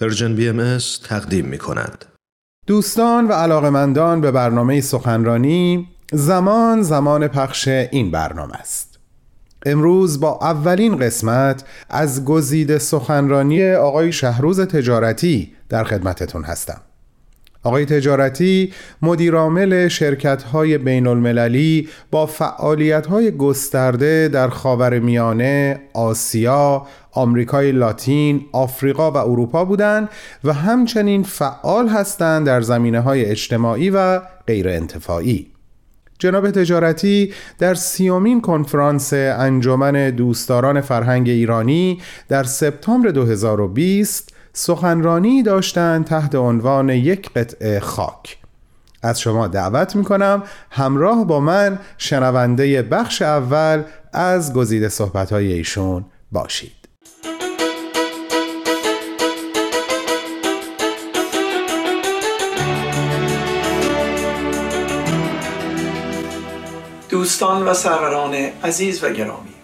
Persian BMS تقدیم می کند. دوستان و علاقمندان به برنامه سخنرانی زمان زمان پخش این برنامه است امروز با اولین قسمت از گزیده سخنرانی آقای شهروز تجارتی در خدمتتون هستم آقای تجارتی مدیرعامل شرکت های بین المللی با فعالیت های گسترده در خاور میانه، آسیا، آمریکای لاتین، آفریقا و اروپا بودند و همچنین فعال هستند در زمینه های اجتماعی و غیر انتفاعی. جناب تجارتی در سیومین کنفرانس انجمن دوستداران فرهنگ ایرانی در سپتامبر 2020 سخنرانی داشتند تحت عنوان یک قطعه خاک. از شما دعوت می کنم همراه با من شنونده بخش اول از گزیده صحبت های ایشون باشید. دوستان و سروران عزیز و گرامی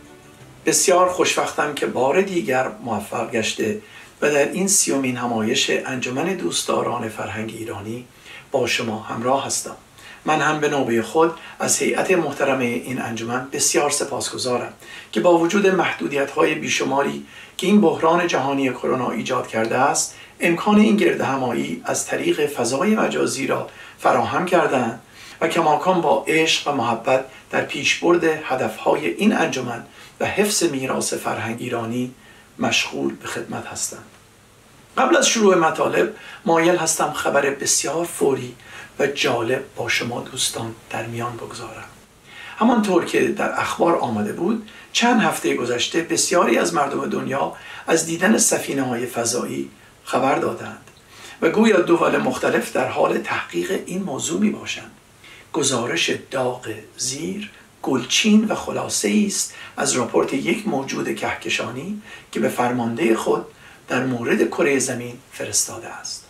بسیار خوشوقتم که بار دیگر موفق گشته و در این سیومین همایش انجمن دوستداران فرهنگ ایرانی با شما همراه هستم. من هم به نوبه خود از هیئت محترم این انجمن بسیار سپاسگزارم که با وجود محدودیت های بیشماری که این بحران جهانی کرونا ایجاد کرده است امکان این گرد همایی از طریق فضای مجازی را فراهم کردند و کماکان با عشق و محبت در پیشبرد هدفهای این انجمن و حفظ میراث فرهنگ ایرانی مشغول به خدمت هستند قبل از شروع مطالب مایل هستم خبر بسیار فوری و جالب با شما دوستان در میان بگذارم. همانطور که در اخبار آمده بود چند هفته گذشته بسیاری از مردم دنیا از دیدن سفینه های فضایی خبر دادند و گویا دول مختلف در حال تحقیق این موضوع می باشند گزارش داغ زیر گلچین و خلاصه است از راپورت یک موجود کهکشانی که به فرمانده خود در مورد کره زمین فرستاده است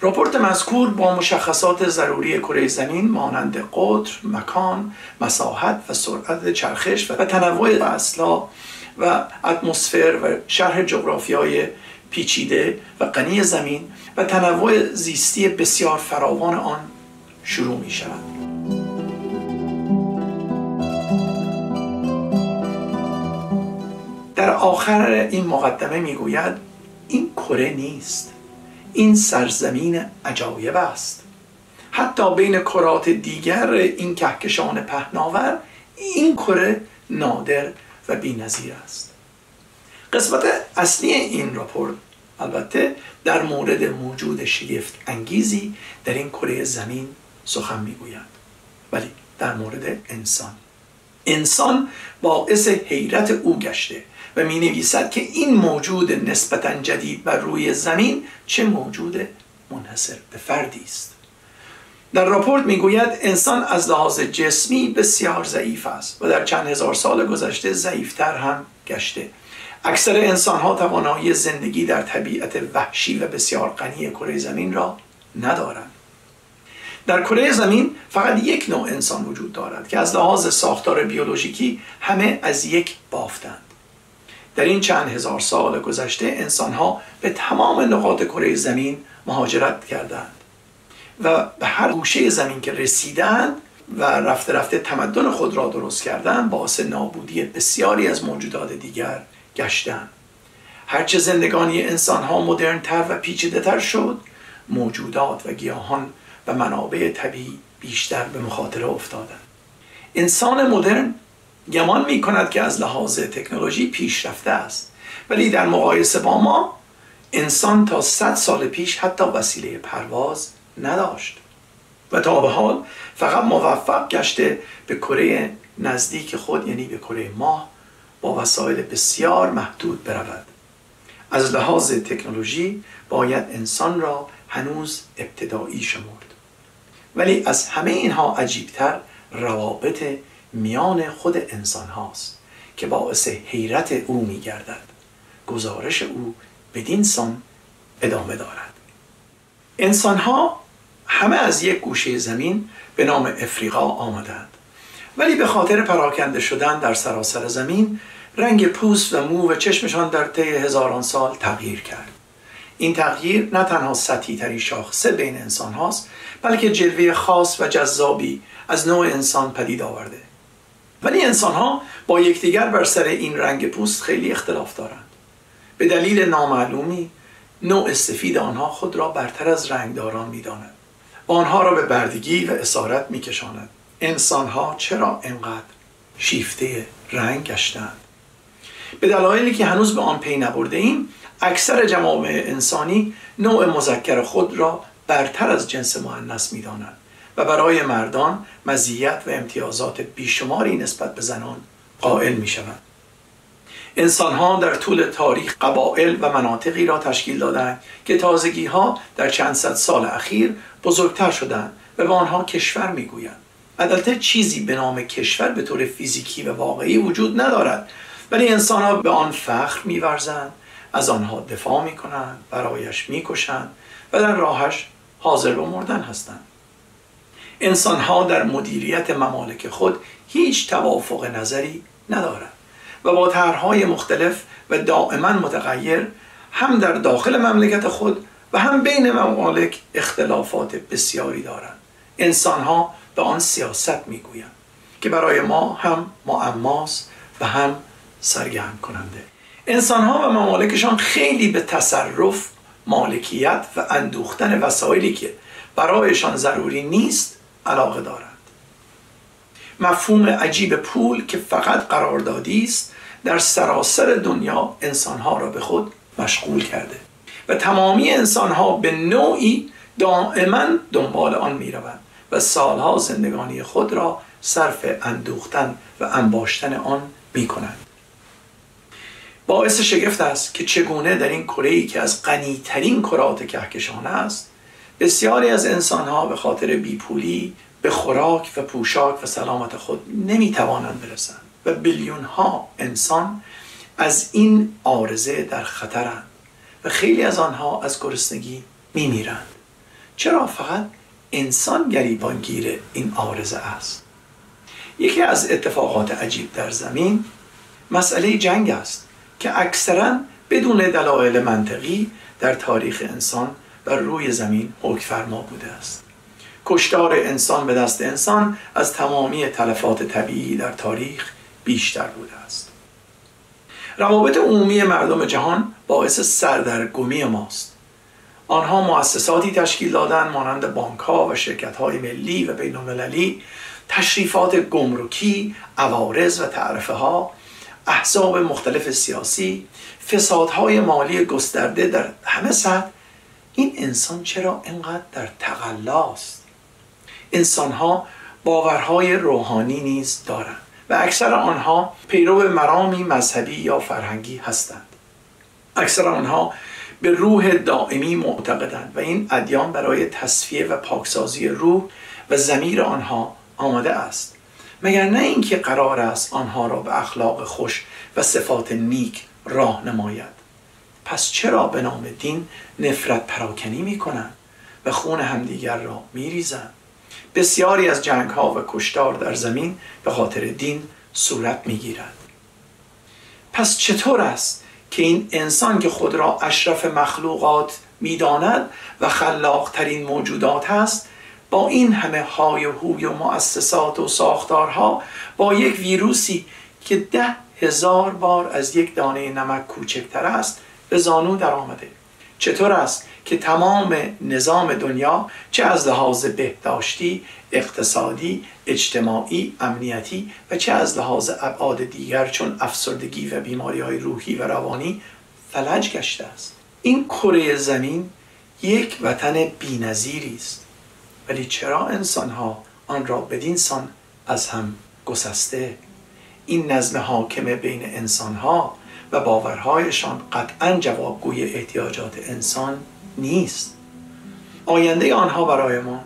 راپورت مذکور با مشخصات ضروری کره زمین مانند قطر، مکان، مساحت و سرعت چرخش و تنوع اصلا و اتمسفر و شرح جغرافیای پیچیده و غنی زمین و تنوع زیستی بسیار فراوان آن شروع می شود. در آخر این مقدمه می‌گوید این کره نیست. این سرزمین عجایب است. حتی بین کرات دیگر این کهکشان پهناور این کره نادر و بینظیر است. قسمت اصلی این راپورت البته در مورد موجود شگفت انگیزی در این کره زمین سخن می‌گوید. ولی در مورد انسان. انسان باعث حیرت او گشته. و می نویسد که این موجود نسبتا جدید بر روی زمین چه موجود منحصر به فردی است. در راپورت می‌گوید انسان از لحاظ جسمی بسیار ضعیف است و در چند هزار سال گذشته ضعیفتر هم گشته. اکثر انسان ها توانایی زندگی در طبیعت وحشی و بسیار غنی کره زمین را ندارند. در کره زمین فقط یک نوع انسان وجود دارد که از لحاظ ساختار بیولوژیکی همه از یک بافتند. در این چند هزار سال گذشته انسان ها به تمام نقاط کره زمین مهاجرت کردند و به هر گوشه زمین که رسیدند و رفته رفته تمدن خود را درست کردند باعث نابودی بسیاری از موجودات دیگر گشتند. هرچه زندگانی انسان ها مدرنتر و پیچیده تر شد موجودات و گیاهان و منابع طبیعی بیشتر به مخاطره افتادند. انسان مدرن گمان می کند که از لحاظ تکنولوژی پیشرفته است. ولی در مقایسه با ما انسان تا 100 سال پیش حتی وسیله پرواز نداشت. و تا به حال فقط موفق گشته به کره نزدیک خود یعنی به کره ماه با وسایل بسیار محدود برود. از لحاظ تکنولوژی باید انسان را هنوز ابتدایی شمرد. ولی از همه اینها عجیبتر روابط میان خود انسان هاست که باعث حیرت او می گردد گزارش او بدین سان ادامه دارد. انسان ها همه از یک گوشه زمین به نام افریقا آمدند. ولی به خاطر پراکنده شدن در سراسر زمین رنگ پوست و مو و چشمشان در طی هزاران سال تغییر کرد. این تغییر نه تنها سطحی ترین شاخصه بین انسان هاست بلکه جلوه خاص و جذابی از نوع انسان پدید آورده. ولی انسان ها با یکدیگر بر سر این رنگ پوست خیلی اختلاف دارند. به دلیل نامعلومی نوع سفید آنها خود را برتر از رنگداران می‌داند و آنها را به بردگی و اسارت میکشاند انسان ها چرا انقدر شیفته رنگ گشتند به دلایلی که هنوز به آن پی نبرده ایم اکثر جوامع انسانی نوع مذکر خود را برتر از جنس مؤنث می‌دانند. و برای مردان مزیت و امتیازات بیشماری نسبت به زنان قائل می شوند. انسان ها در طول تاریخ قبائل و مناطقی را تشکیل دادند که تازگی ها در چند صد سال اخیر بزرگتر شدند و به آنها کشور می‌گویند البته چیزی به نام کشور به طور فیزیکی و واقعی وجود ندارد ولی انسان ها به آن فخر میورزند از آنها دفاع می‌کنند برایش می‌کشند و در راهش حاضر به مردن هستند انسان ها در مدیریت ممالک خود هیچ توافق نظری ندارند و با طرحهای مختلف و دائما متغیر هم در داخل مملکت خود و هم بین ممالک اختلافات بسیاری دارند. انسان ها به آن سیاست می‌گویند که برای ما هم معماست و هم سرگرم کننده انسان ها و ممالکشان خیلی به تصرف مالکیت و اندوختن وسایلی که برایشان ضروری نیست علاقه دارند مفهوم عجیب پول که فقط قراردادی است در سراسر دنیا انسانها را به خود مشغول کرده و تمامی انسانها به نوعی دائما دنبال آن می روند و سالها زندگانی خود را صرف اندوختن و انباشتن آن می کنند باعث شگفت است که چگونه در این کره که از غنیترین کرات کهکشان است بسیاری از انسانها به خاطر بیپولی به خوراک و پوشاک و سلامت خود نمی‌توانند برسند و بیلیون ها انسان از این آرزه در خطرند و خیلی از آنها از گرسنگی میمیرند. چرا فقط انسان گریبانگیر این آرزه است؟ یکی از اتفاقات عجیب در زمین مسئله جنگ است که اکثرا بدون دلایل منطقی در تاریخ انسان بر روی زمین حکم فرما بوده است. کشتار انسان به دست انسان از تمامی تلفات طبیعی در تاریخ بیشتر بوده است. روابط عمومی مردم جهان باعث سردرگمی ماست. آنها مؤسساتی تشکیل دادن مانند بانک ها و شرکت های ملی و بین المللی تشریفات گمرکی، عوارض و تعرفه ها احزاب مختلف سیاسی فسادهای مالی گسترده در همه سطح این انسان چرا اینقدر در تقلاست؟ انسان ها باورهای روحانی نیز دارند و اکثر آنها پیرو مرامی مذهبی یا فرهنگی هستند. اکثر آنها به روح دائمی معتقدند و این ادیان برای تصفیه و پاکسازی روح و زمیر آنها آماده است. مگر نه اینکه قرار است آنها را به اخلاق خوش و صفات نیک راه نماید؟ پس چرا به نام دین نفرت پراکنی می کنند و خون همدیگر را می ریزند بسیاری از جنگ ها و کشتار در زمین به خاطر دین صورت می گیرد پس چطور است که این انسان که خود را اشرف مخلوقات می‌داند و خلاقترین موجودات هست با این همه های و هوی و مؤسسات و ساختارها با یک ویروسی که ده هزار بار از یک دانه نمک کوچکتر است به زانو در آمده. چطور است که تمام نظام دنیا چه از لحاظ بهداشتی اقتصادی اجتماعی امنیتی و چه از لحاظ ابعاد دیگر چون افسردگی و بیماری های روحی و روانی فلج گشته است؟ این کره زمین یک وطن بینظیری است. ولی چرا انسان ها آن را بدین سان از هم گسسته؟ این نظم حاکم بین انسان ها و باورهایشان قطعا جوابگوی احتیاجات انسان نیست. آینده آنها برای ما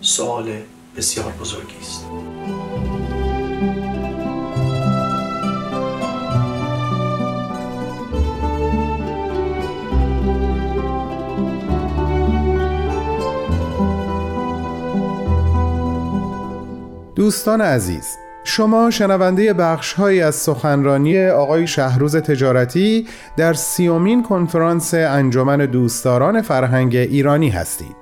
سوال بسیار بزرگی است. دوستان عزیز شما شنونده بخشی از سخنرانی آقای شهروز تجارتی در سیومین کنفرانس انجمن دوستداران فرهنگ ایرانی هستید.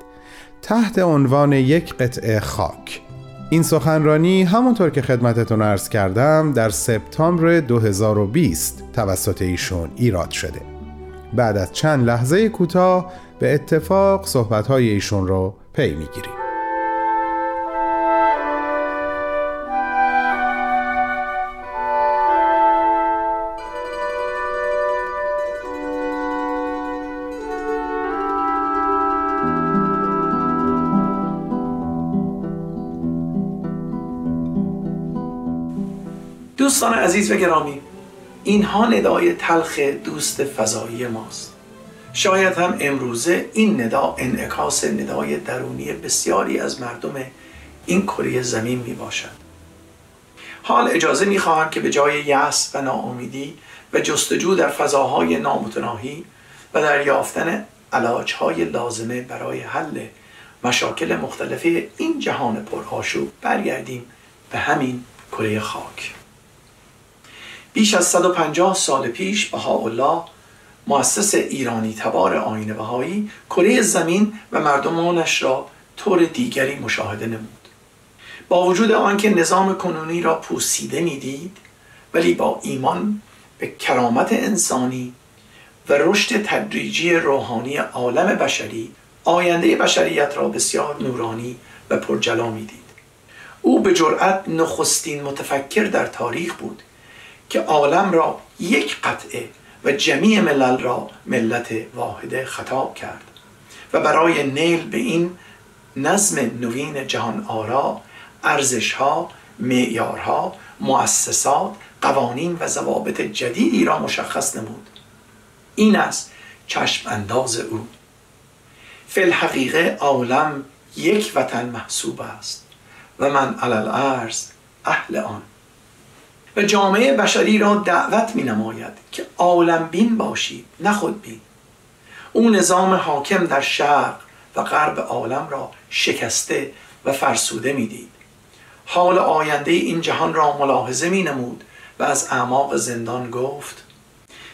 تحت عنوان یک قطعه خاک. این سخنرانی همونطور که خدمتتون عرض کردم در سپتامبر 2020 توسط ایشون ایراد شده. بعد از چند لحظه کوتاه به اتفاق صحبتهای ایشون رو پی می‌گیریم. عزیز و گرامی اینها ندای تلخ دوست فضایی ماست. شاید هم امروزه این ندا انعکاس ندای درونی بسیاری از مردم این کره زمین می باشد. حال اجازه می خواهم که به جای یأس و ناامیدی و جستجو در فضاهای نامتناهی و در یافتن علاجهای لازمه برای حل مشاکل مختلفه این جهان پرآشوب برگردیم به همین کره خاک. بیش از 150 سال پیش بهاءالله مؤسس ایرانی تبار آین بهایی کره زمین و مردمانش را طور دیگری مشاهده نمود. با وجود آنکه نظام کنونی را پوسیده می‌دید ولی با ایمان به کرامت انسانی و رشد تدریجی روحانی عالم بشری آینده بشریت را بسیار نورانی و پرجلا می‌دید. او به جرأت نخستین متفکر در تاریخ بود که عالم را یک قطعه و جمیع ملل را ملت واحده خطاب کرد. و برای نیل به این نظم نوین جهان آرا ارزشها معیارها مؤسسات قوانین و ضوابط جدیدی را مشخص نمود. این است چشم انداز او. فی الحقیقه عالم یک وطن محسوب است و من علل ارز اهل آن. و جامعه بشری را دعوت می نماید که عالم بین باشید نه خود بین. او نظام حاکم در شرق و غرب عالم را شکسته و فرسوده می‌دید. حال آینده این جهان را ملاحظه می نمود و از اعماق زندان گفت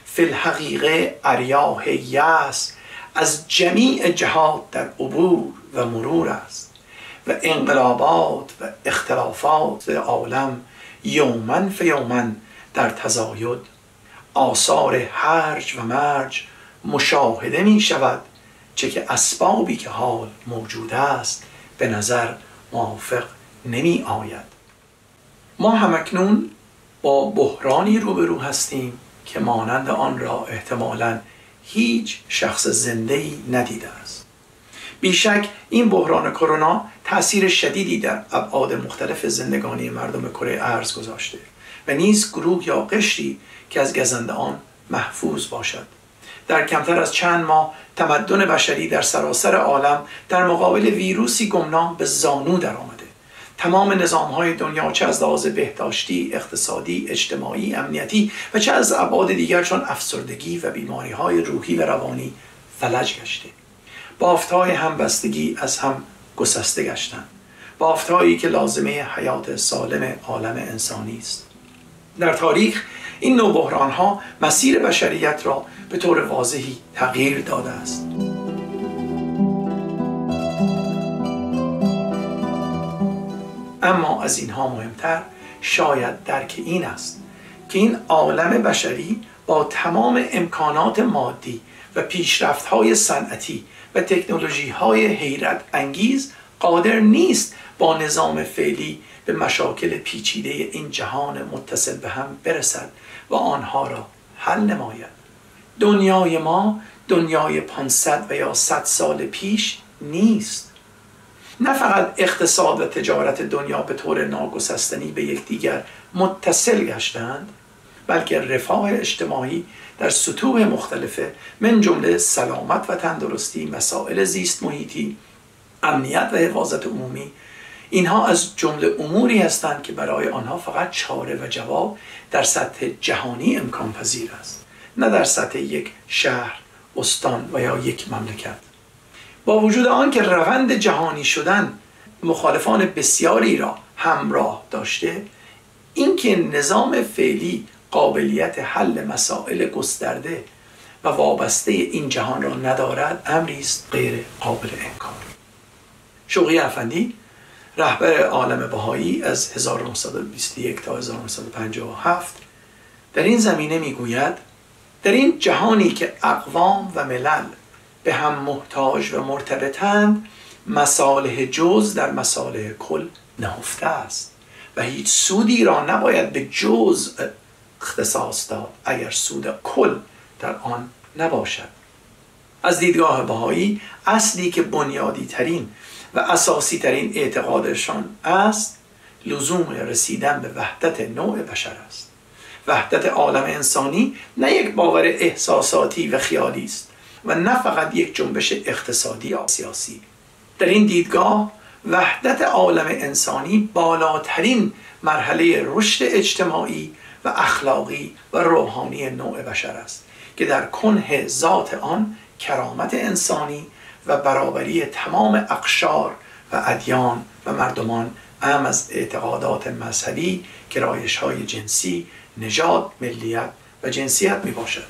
فی الحقیقه اریاح یأس از جمیع جهات در عبور و مرور است و انقلابات و اختلافات عالم یوماً فیوماً در تزاید. آثار هرج و مرج مشاهده می شود چه که اسبابی که حال موجود است به نظر موافق نمی آید ما همکنون با بحرانی روبرو هستیم که مانند آن را احتمالا هیچ شخص زنده ای ندیده است. بیشک این بحران کرونا تاثیر شدیدی در ابعاد مختلف زندگانی مردم کره ارز گذاشته و نیز گروه یا قشری که از گزنده آن محفوظ باشد. در کمتر از چند ماه تمدن بشری در سراسر عالم در مقابل ویروسی گمنام به زانو درآمده. تمام نظام های دنیا چه از لحاظ بهداشتی، اقتصادی، اجتماعی، امنیتی و چه از ابعاد دیگر چون افسردگی و بیماری های روحی و روانی فلج گشته. بافتهای همبستگی از هم گسسته گشتند. بافتهایی که لازمه حیات سالم عالم انسانی است. در تاریخ این نوع بحران ها مسیر بشریت را به طور واضحی تغییر داده است. اما از اینها مهمتر شاید درک این است که این عالم بشری با تمام امکانات مادی و پیشرفت های صنعتی و تکنولوژی های حیرت انگیز قادر نیست با نظام فعلی به مشاکل پیچیده این جهان متصل به هم برسد و آنها را حل نماید. دنیای ما دنیای 500 و یا 100 سال پیش نیست. نه فقط اقتصاد و تجارت دنیا به طور ناگسستنی به یکدیگر متصل گشتند بلکه رفاه اجتماعی در سطوح مختلفه من جمله سلامت و تندرستی مسائل زیست محیطی امنیت و حفاظت عمومی اینها از جمله اموری هستند که برای آنها فقط چاره و جواب در سطح جهانی امکان پذیر است نه در سطح یک شهر استان و یا یک مملکت. با وجود آن که روند جهانی شدن مخالفان بسیاری را همراه داشته اینکه نظام فعلی قابلیت حل مسائل گسترده و وابسته این جهان را ندارد امری است غیر قابل انکار. شوقی افندی رهبر عالم بهایی از 1921 تا 1957 در این زمینه می‌گوید در این جهانی که اقوام و ملل به هم محتاج و مرتبطند مصالح جز در مصالح کل نهفته است و هیچ سودی را نباید به جز اختصاص داد. اگر سود کل در آن نباشد. از دیدگاه بهایی اصلی که بنیادی ترین و اساسی ترین اعتقادشان است لزوم رسیدن به وحدت نوع بشر است. وحدت عالم انسانی نه یک باور احساساتی و خیالی است و نه فقط یک جنبش اقتصادی یا سیاسی. در این دیدگاه وحدت عالم انسانی بالاترین مرحله رشد اجتماعی و اخلاقی و روحانی نوع بشر است که در کنه ذات آن کرامت انسانی و برابری تمام اقشار و ادیان و مردمان ام از اعتقادات مذهبی گرایش های جنسی نژاد ملیت و جنسیت می باشد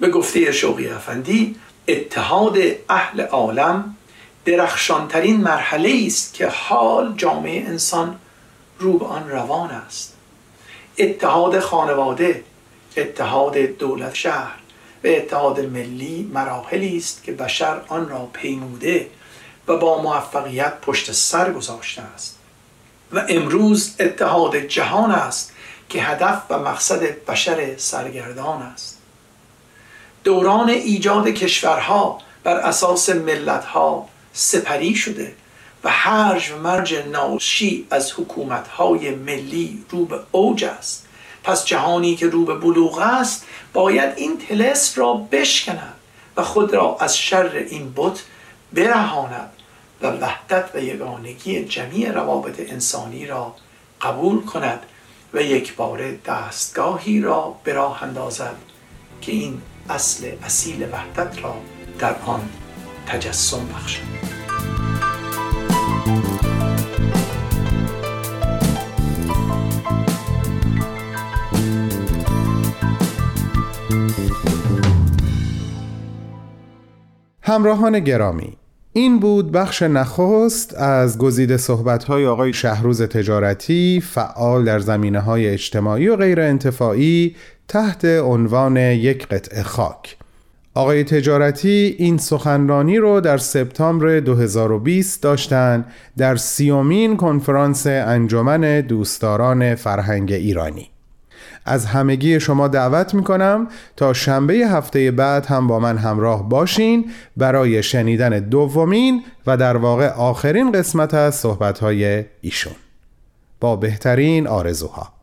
به گفته شوقی افندی اتحاد اهل عالم درخشانترین مرحله است که حال جامعه انسان رو به آن روان است. اتحاد خانواده اتحاد دولت شهر و اتحاد ملی مراحلی است که بشر آن را پیموده و با موفقیت پشت سر گذاشته است. و امروز اتحاد جهان است که هدف و مقصد بشر سرگردان است. دوران ایجاد کشورها بر اساس ملتها سپری شده و هرج و مرج ناشی از حکومتهای ملی رو به اوج است. پس جهانی که رو به بلوغ است باید این تلس را بشکند و خود را از شر این بت برهاند و وحدت و یگانگی جمیع روابط انسانی را قبول کند و یک بار دستگاهی را به راه اندازد که این اصل اصیل وحدت را در آن تجسم بخشد. همراهان گرامی این بود بخش نخست از گزیده صحبت‌های آقای شهروز تجارتی فعال در زمینه های اجتماعی و غیر انتفاعی تحت عنوان یک قطعه خاک. آقای تجارتی این سخنرانی رو در سپتامبر 2020 داشتند در سیومین کنفرانس انجمن دوستداران فرهنگ ایرانی. از همگی شما دعوت می‌کنم تا شنبه هفته بعد هم با من همراه باشین برای شنیدن دومین و در واقع آخرین قسمت از صحبتهای ایشون. با بهترین آرزوها.